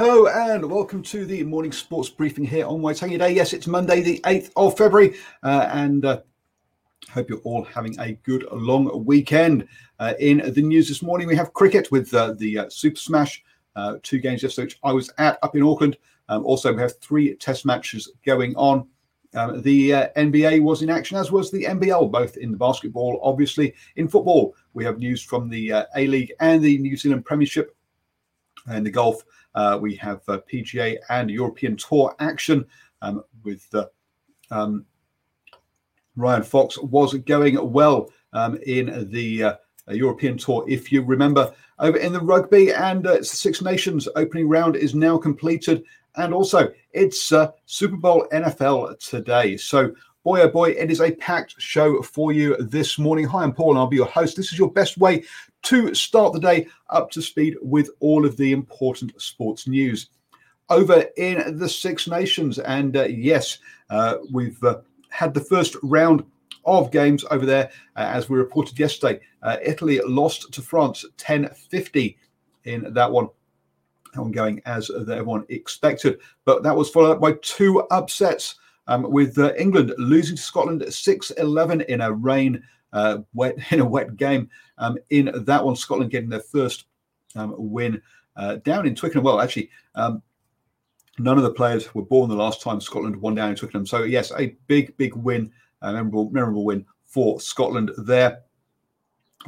Hello and welcome to the morning sports briefing here on Waitangi Day. Yes, it's Monday, the 8th of February, uh, and uh, hope you're all having a good long weekend. Uh, in the news this morning, we have cricket with uh, the uh, Super Smash, uh, two games yesterday, which I was at up in Auckland. Um, also, we have three test matches going on. Um, the NBA was in action, as was the NBL, both in the basketball, obviously. In football, we have news from the A League and the New Zealand Premiership. And the golf, we have PGA and European Tour action um, with the um, Ryan Fox was going well um, in the uh, European Tour. If you remember, over in the rugby and uh, Six Nations opening round is now completed. And also, it's uh, Super Bowl NFL today. So, boy, oh boy, it is a packed show for you this morning. Hi, I'm Paul, and I'll be your host. This is your best way to start the day up to speed with all of the important sports news. Over in the Six Nations, and uh, yes, uh, we've uh, had the first round of games over there. Uh, as we reported yesterday, uh, Italy lost to France 10 50 in that one. ongoing as everyone expected. But that was followed up by two upsets, um, with uh, England losing to Scotland 6 11 in a rain. Uh, wet in a wet game. Um, in that one, Scotland getting their first um, win uh, down in Twickenham. Well, actually, um, None of the players were born the last time Scotland won down in Twickenham. So, yes, a big, big win, a memorable, memorable win for Scotland there.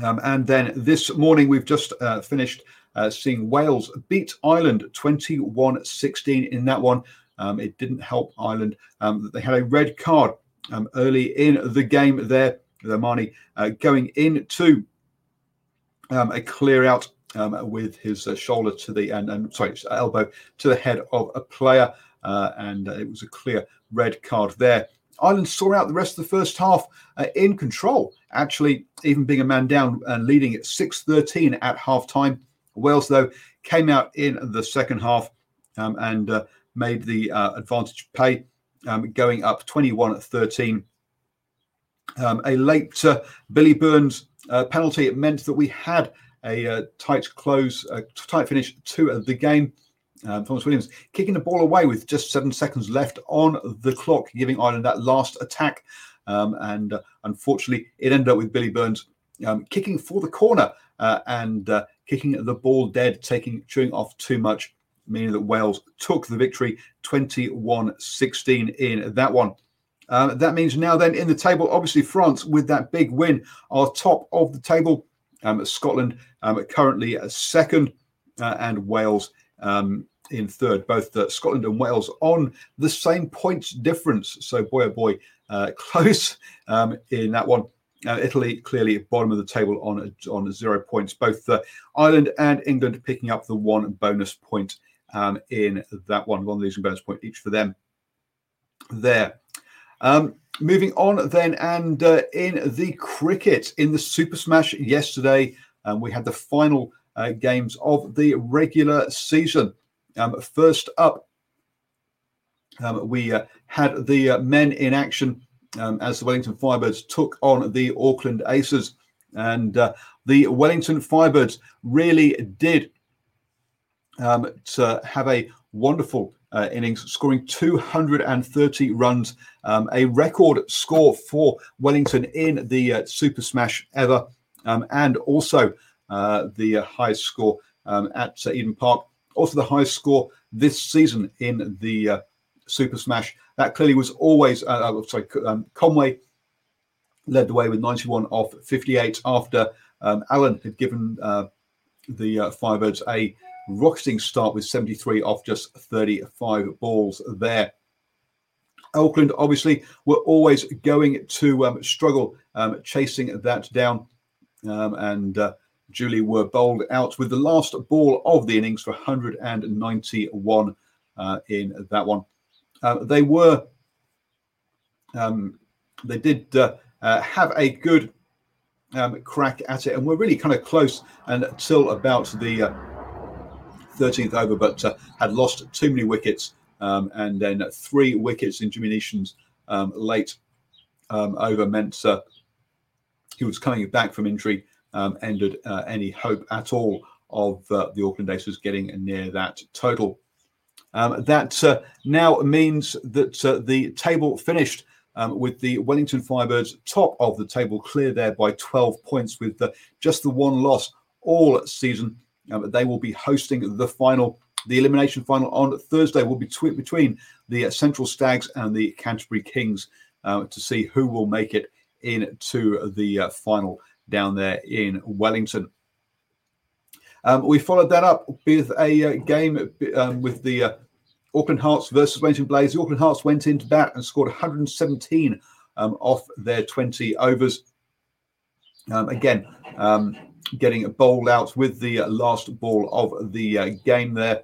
Um, and then this morning, we've just uh, finished uh, seeing Wales beat Ireland 21 16 in that one. Um, it didn't help Ireland um, they had a red card um, early in the game there. O'Mahony uh, going into um, a clear out um, with his uh, shoulder to the and, and sorry elbow to the head of a player, uh, and uh, it was a clear red card there. Ireland saw out the rest of the first half uh, in control, actually even being a man down and leading at 6-13 at half time. Wales, though, came out in the second half um, and uh, made the uh, advantage pay, um, going up 21 at 13. Um, a late Billy Burns penalty it meant that we had a uh, tight close, a tight finish to the game. Um, Tomos Williams kicking the ball away with just seven seconds left on the clock, giving Ireland that last attack. Um, and uh, unfortunately, it ended up with Billy Burns um, kicking for the corner uh, and uh, kicking the ball dead, taking chewing off too much, meaning that Wales took the victory 21 16 in that one. Uh, that means now, then, in the table, obviously, France with that big win are top of the table um, Scotland um, currently second, uh, and Wales um, in third. Both uh, Scotland and Wales on the same points difference. So, boy, oh boy, uh, close um, in that one. Uh, Italy clearly bottom of the table on on zero points. Both uh, Ireland and England picking up the one bonus point um, in that one, one losing bonus point each for them. There. Um, moving on then, and uh, in the cricket, in the Super Smash yesterday, um, we had the final uh, games of the regular season. Um, first up, um, we uh, had the uh, men in action um, as the Wellington Firebirds took on the Auckland Aces. And uh, the Wellington Firebirds really did um, to have a wonderful uh, innings, scoring 230 runs, um, a record score for Wellington in the uh, Super Smash ever, um, and also uh, the uh, highest score um, at uh, Eden Park. Also, the highest score this season in the uh, Super Smash. That clearly was always, sorry, um, Conway led the way with 91 off 58 after um, Allen had given the Firebirds a rocketing start with 73 off just 35 balls there. Auckland obviously were always going to um, struggle um, chasing that down. Um, and uh, Julie were bowled out with the last ball of the innings for 191 uh, in that one. Uh, they were, um, they did uh, uh, have a good um, crack at it and were really kind of close until about the uh, 13th over, but uh, had lost too many wickets. Um, and then three wickets in Jimmy Neesham's um, late um, over meant uh, he was coming back from injury, um, ended uh, any hope at all of uh, the Auckland Aces getting near that total. Um, that uh, now means that uh, the table finished um, with the Wellington Firebirds top of the table, clear there by 12 points with just the one loss all season. Um, they will be hosting the final, the elimination final on Thursday. Will be tw- between the uh, Central Stags and the Canterbury Kings uh, to see who will make it into the uh, final down there in Wellington. Um, we followed that up with a uh, game um, with the uh, Auckland Hearts versus Wellington Blaze. The Auckland Hearts went into bat and scored 117 um, off their 20 overs. Um, again, um, getting a bowled out with the last ball of the uh, game there.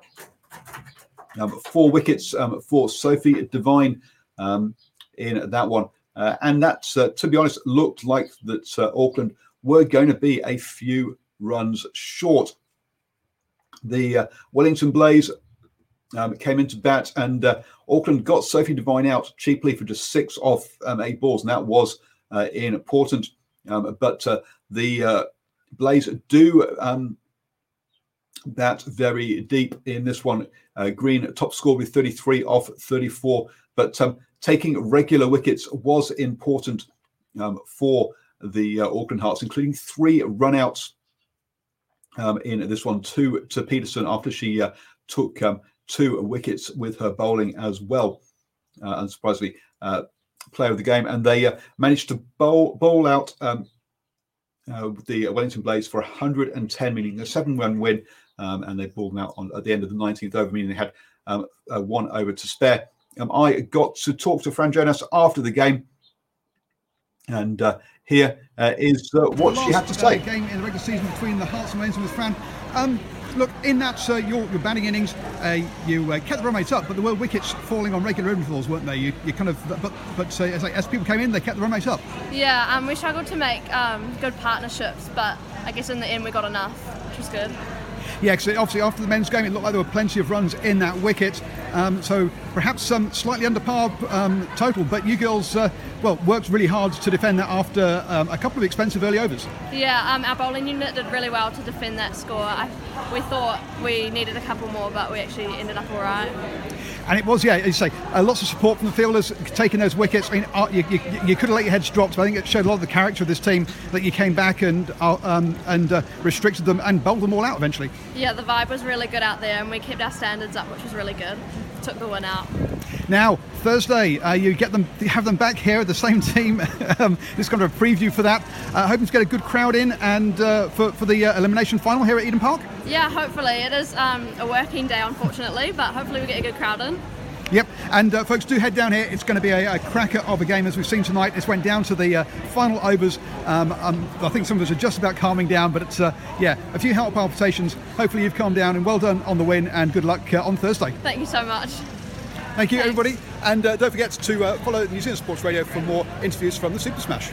Um, four wickets um, for Sophie Devine um, in that one. Uh, and that, uh, to be honest, looked like that uh, Auckland were going to be a few runs short. The uh, Wellington Blaze um, came into bat, and uh, Auckland got Sophie Devine out cheaply for just six off um, eight balls, and that was important. Um, but the Blaze do um, that very deep in this one. Uh, Green top score with 33 off 34, but um, taking regular wickets was important um, for the uh, Auckland Hearts, including three runouts um, in this one, two to Peterson after she uh, took um, two wickets with her bowling as well. Uh, unsurprisingly, uh, player of the game, and they uh, managed to bowl bowl out um, uh, the Wellington Blaze for 110, meaning a seven-run win, um, and they them out on, at the end of the 19th over, meaning they had um, uh, one over to spare. Um, I got to talk to Fran Jonas after the game, and uh, here uh, is uh, what she had to say. Game in the regular season between the Hearts and Wellington with Fran. Look, in that uh, your, your batting innings, uh, you uh, kept the run rates up, but there were wickets falling on regular intervals, weren't they? You, you kind of, but but uh, as, as, people came in, they kept the run rates up. Yeah, um, we struggled to make um, good partnerships, but I guess in the end we got enough, which was good. Yeah, because obviously after the men's game, it looked like there were plenty of runs in that wicket. Um, so perhaps some slightly under par um, total, but you girls, uh, well, worked really hard to defend that after um, a couple of expensive early overs. Yeah, um, our bowling unit did really well to defend that score. I, we thought we needed a couple more, but we actually ended up all right. And it was, yeah, you say, uh, lots of support from the fielders taking those wickets. I mean, uh, you, you, you, could have let your heads drop, but I think it showed a lot of the character of this team that you came back and uh, um, and uh, restricted them and bowled them all out eventually. Yeah, the vibe was really good out there, and we kept our standards up, which was really good. Took the win out. Now Thursday, uh, you get them, you have them back here, at the same team. um, this kind of a preview for that. Uh, hoping to get a good crowd in and uh, for for the uh, elimination final here at Eden Park. Yeah, hopefully it is um, a working day, unfortunately, but hopefully we get a good crowd in. Yep, and uh, folks, do head down here. It's going to be a, a, cracker of a game as we've seen tonight. It's went down to the uh, final overs. Um, um, I think some of us are just about calming down, but it's uh, yeah, a few heart palpitations. Hopefully, you've calmed down, and well done on the win, and good luck uh, on Thursday. Thank you so much. Thank you, Thanks. everybody, and uh, don't forget to uh, follow New Zealand Sports Radio for more interviews from the Super Smash.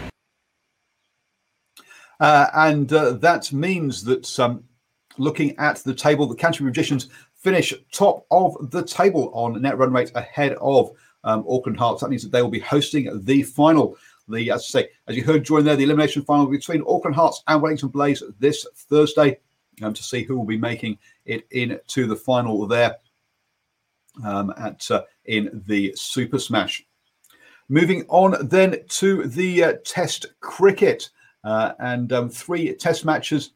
and that means that um, looking at the table, the Canterbury Magicians finish top of the table on net run rate ahead of um, Auckland Hearts. That means that they will be hosting the final. The as I say, as you heard during there, the elimination final between Auckland Hearts and Wellington Blaze this Thursday um, to see who will be making it into the final there um, at uh, in the Super Smash. Moving on then to the uh, Test cricket uh, and um, three Test matches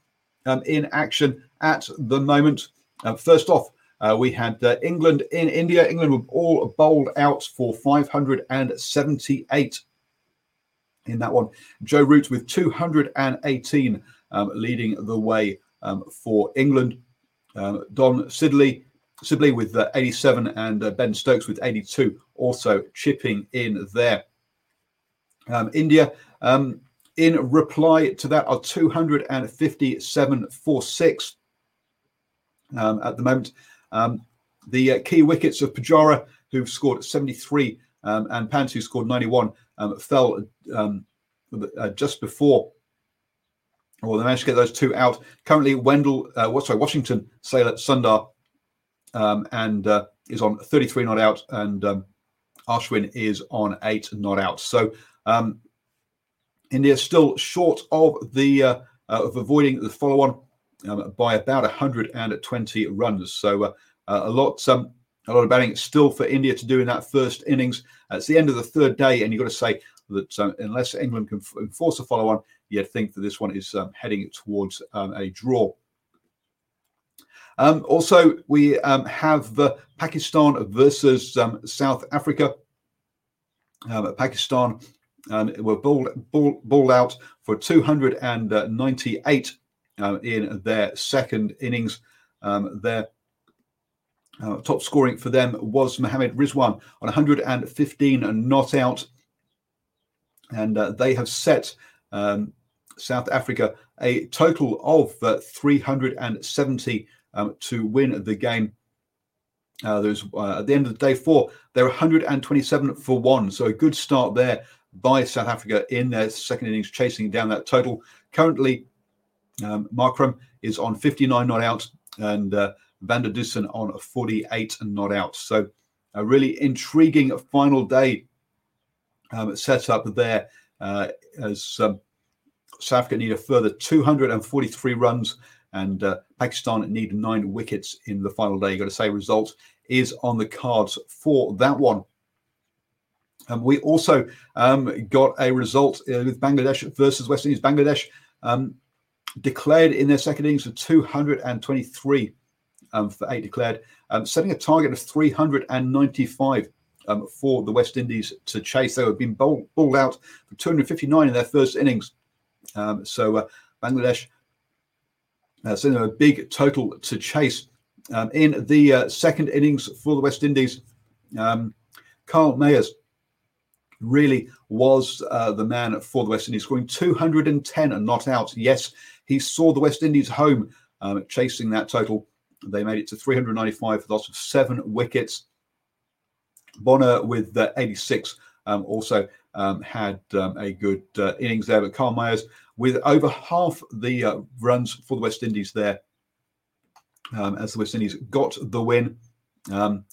um, in action at the moment. Uh, first off, uh, we had England in India. England were all bowled out for 578 in that one. Joe Root with 218 um, leading the way um, for England. Um, Don Sidley, Sibley with uh, 87 and uh, Ben Stokes with 82 also chipping in there. Um, India, um, in reply to that, are 257 for six um, at the moment. Um, the uh, key wickets of Pujara, who scored 73, um, and Pant, who scored 91, um, fell um, uh, just before. Well, they managed to get those two out. Currently, Wendell, uh, sorry, Washington Sailor Sundar um, and uh, is on 33 not out, and um, Ashwin is on eight not out. So um, India still short of the uh, uh, of avoiding the follow on um, by about 120 runs. So uh, uh, a lot, um, a lot of batting still for India to do in that first innings. it's the end of the third day, and you've got to say that uh, unless England can force a follow on, you'd think that this one is um, heading towards um, a draw. Um, also, we um, have Pakistan versus um, South Africa. Um, Pakistan um, were balled, ball, balled out for 298 uh, in their second innings. Um, their uh, top scoring for them was Mohammad Rizwan on 115 and not out. And uh, they have set um, South Africa a total of uh, 370 um, to win the game. Uh, there's uh, at the end of day four, they're 127 for one, so a good start there by South Africa in their second innings, chasing down that total. Currently, um, Markram is on 59 not out, and uh, Van der Dussen on 48 and not out. So a really intriguing final day um, set up there uh, as um, South Africa need a further 243 runs and uh, Pakistan need nine wickets in the final day. You've got to say, result is on the cards for that one. Um, we also um, got a result uh, with Bangladesh versus West Indies. Bangladesh um, declared in their second innings for 223 um, for eight declared, um, setting a target of 395 um, for the West Indies to chase. They have been bowled, bowled out for 259 in their first innings. so uh, Bangladesh uh, so a big total to chase. Um, in the uh, second innings for the West Indies, um, Kyle Mayers really was uh, the man for the West Indies, scoring 210 and not out. Yes, he saw the West Indies home um, chasing that total. They made it to 395 for loss of seven wickets. Bonner with uh, 86 um, also um, had um, a good uh, innings there, but Carl Mayers with over half the uh, runs for the West Indies there um, as the West Indies got the win. Um,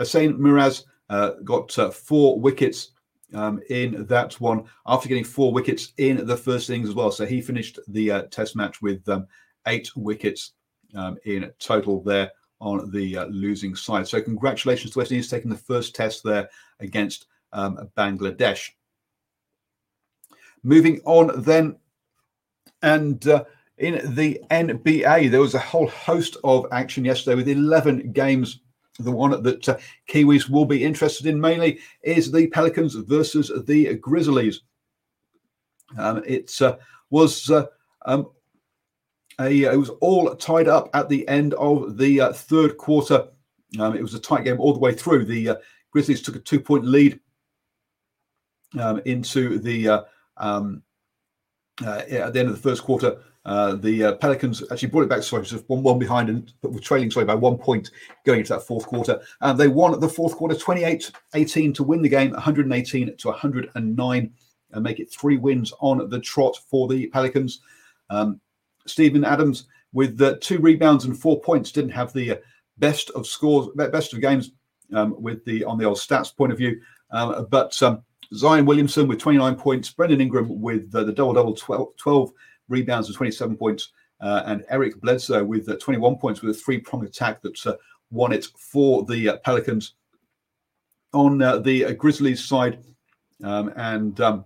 Hasan Miraz uh, got uh, four wickets um, in that one after getting four wickets in the first innings as well. So he finished the uh, test match with um, eight wickets um, in total there on the uh, losing side. So congratulations to West Indies taking the first test there against um, Bangladesh. Moving on then and uh, in the NBA, there was a whole host of action yesterday with 11 games. The one that uh, Kiwis will be interested in mainly is the Pelicans versus the Grizzlies. Um, it uh, was uh, um, a, it was all tied up at the end of the uh, third quarter. Um, it was a tight game all the way through. The uh, Grizzlies took a two point lead um, into the um, uh, at the end of the first quarter, uh, the uh, Pelicans actually brought it back, sorry, just one, one behind and were trailing, sorry, by one point going into that fourth quarter. And they won the fourth quarter 28 18 to win the game, 118 to 109, and make it three wins on the trot for the Pelicans. Um, Steven Adams, with uh, two rebounds and four points, didn't have the best of scores, best of games um, with the on the old stats point of view. Um, but um, Zion Williamson with 29 points, Brandon Ingram with uh, the double double 12, 12, rebounds and 27 points, uh, and Eric Bledsoe with uh, 21 points with a three prong attack that uh, won it for the uh, Pelicans. On uh, the Grizzlies side, um, and um,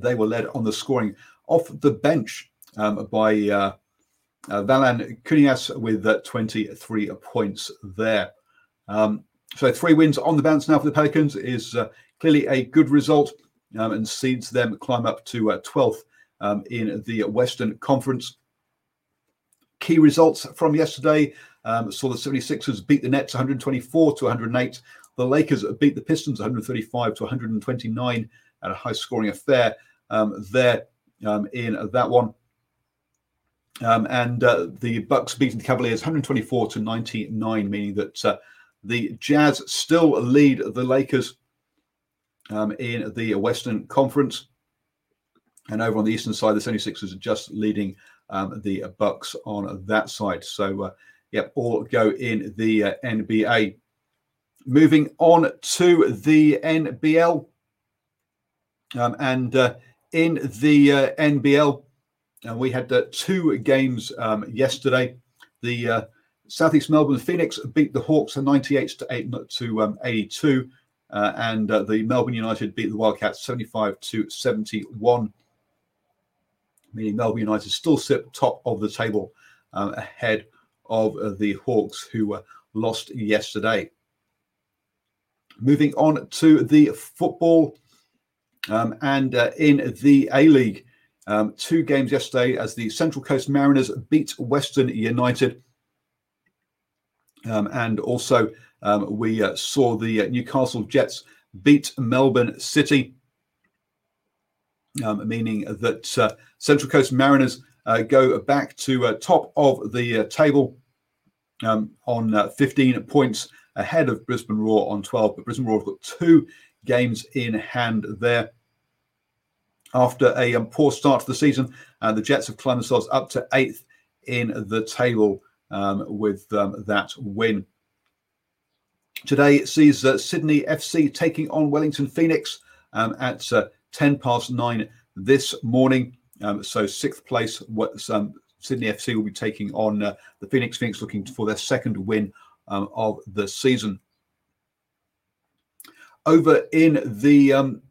they were led on the scoring off the bench um, by Valanciunas with 23 points there. Um, so three wins on the bounce now for the Pelicans is clearly a good result um, and seeds them climb up to uh, 12th um, in the Western Conference. Key results from yesterday um, saw the 76ers beat the Nets 124 to 108. The Lakers beat the Pistons 135 to 129 at a high scoring affair um, there um, in that one. Um, and uh, the Bucks beating the Cavaliers 124 to 99, meaning that uh, the Jazz still lead the Lakers um, in the Western Conference. And over on the eastern side, the 76ers are just leading um, the Bucks on that side. So, uh, yep, all go in the uh, NBA. Moving on to the NBL. Um, and uh, in the uh, NBL, uh, we had uh, two games um, yesterday. The Southeast Melbourne Phoenix beat the Hawks 98 to 8 to um, 82. Uh, and uh, the Melbourne United beat the Wildcats 75 to 71, meaning Melbourne United still sit top of the table um, ahead of uh, the Hawks, who lost yesterday. Moving on to the football, um, and uh, in the A League, um, two games yesterday as the Central Coast Mariners beat Western United. Um, and also, um, we uh, saw the uh, Newcastle Jets beat Melbourne City, um, meaning that uh, Central Coast Mariners uh, go back to uh, top of the uh, table um, on 15 points ahead of Brisbane Roar on 12. But Brisbane Roar have got two games in hand there. After a um, poor start to the season, the Jets have climbed themselves up to eighth in the table um, with um, that win. Today sees uh, Sydney FC taking on Wellington Phoenix um, at uh, 10 past nine this morning. Um, so, sixth place, what, um, Sydney FC will be taking on uh, the Phoenix. Phoenix looking for their second win um, of the season. Over in the um,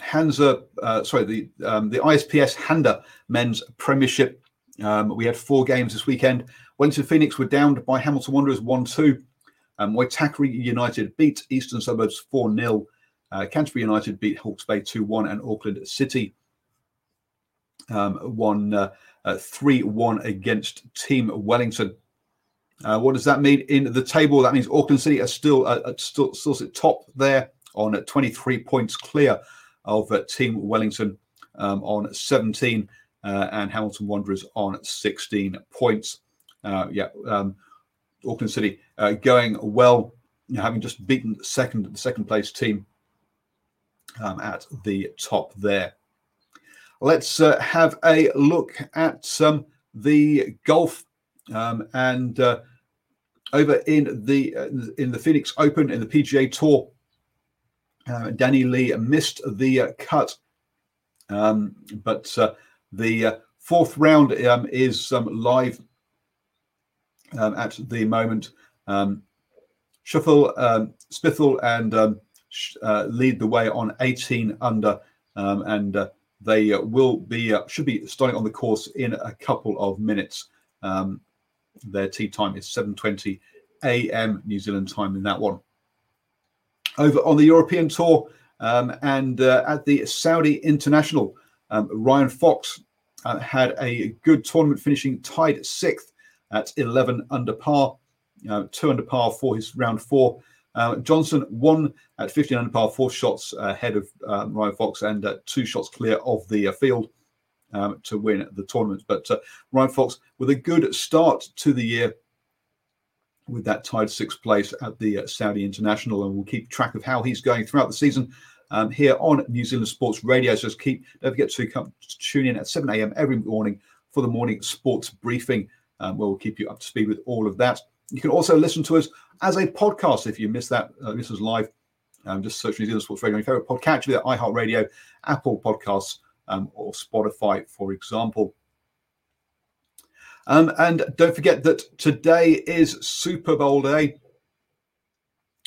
Hansa, uh, sorry, the the ISPS Handa Men's Premiership, we had four games this weekend. Wellington Phoenix were downed by Hamilton Wanderers 1 2. Um, Waitakere United beat Eastern Suburbs 4 0. Uh, Canterbury United beat Hawke's Bay 2 1, and Auckland City um, won uh, uh, 3 uh, 1 against Team Wellington. Uh, what does that mean in the table? That means Auckland City are still uh, still still sit top there on 23 points clear of Team Wellington um, on 17, and Hamilton Wanderers on 16 points. Uh, yeah, um, Auckland City uh, going well, you know, having just beaten second the second place team um, at the top there. Let's uh, have a look at um, the golf um, and uh, over in the uh, in the Phoenix Open in the PGA Tour. Uh, Danny Lee missed the uh, cut, um, but uh, the fourth round um, is um, live um, at the moment. Um, Schauffele, um, Spieth, and um, uh, lead the way on 18 under, um, and uh, they will be uh, should be starting on the course in a couple of minutes. Um, their tee time is 7:20 a.m. New Zealand time in that one. Over on the European Tour and uh, at the Saudi International, Ryan Fox uh, had a good tournament, finishing tied sixth at 11 under par, uh, two under par for his round four. Uh, Johnson won at 15 under par, four shots ahead of um, Ryan Fox and uh, two shots clear of the uh, field um, to win the tournament. But uh, Ryan Fox with a good start to the year with that tied sixth place at the Saudi International, and we'll keep track of how he's going throughout the season. Um, here on New Zealand Sports Radio. So keep don't forget to come tune in at 7 a.m. every morning for the morning sports briefing. Um, we'll keep you up to speed with all of that. You can also listen to us as a podcast if you miss that. Uh, this was live. Um, just search New Zealand Sports Radio. My favorite podcast, either iHeartRadio, Apple Podcasts, um, or Spotify, for example. Um, and don't forget that today is Super Bowl day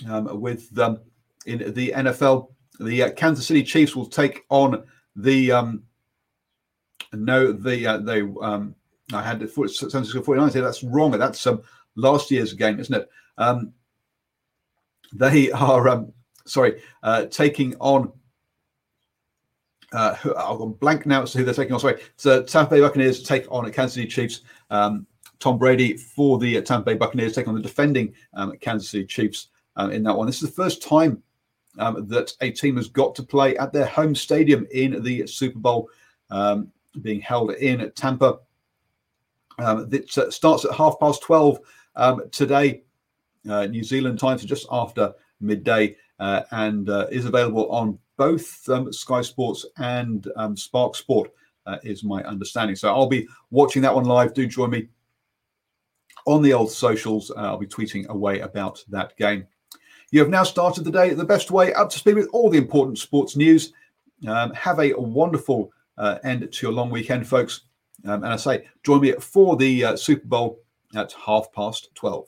um, with um, in the NFL. The uh, Kansas City Chiefs will take on the um, no the uh, they I had the San Francisco 49ers here. That's wrong. That's um, last year's game, isn't it? Um, they are um, sorry uh, taking on uh, I'll blank now as to who they're taking on. Sorry, so Tampa Bay Buccaneers take on Kansas City Chiefs. Um, Tom Brady for the Tampa Bay Buccaneers take on the defending um, Kansas City Chiefs um, in that one. This is the first time um, that a team has got to play at their home stadium in the Super Bowl, being held in Tampa. Um, it uh, starts at half past 12 um, today, uh, New Zealand time, so just after midday, uh, and uh, is available on both um, Sky Sports and um, Spark Sport, uh, is my understanding. So I'll be watching that one live. Do join me on the old socials. Uh, I'll be tweeting away about that game. You have now started the day the best way up to speed with all the important sports news. Um, have a wonderful end to your long weekend, folks. Um, and I say, join me for the uh, Super Bowl at half past 12.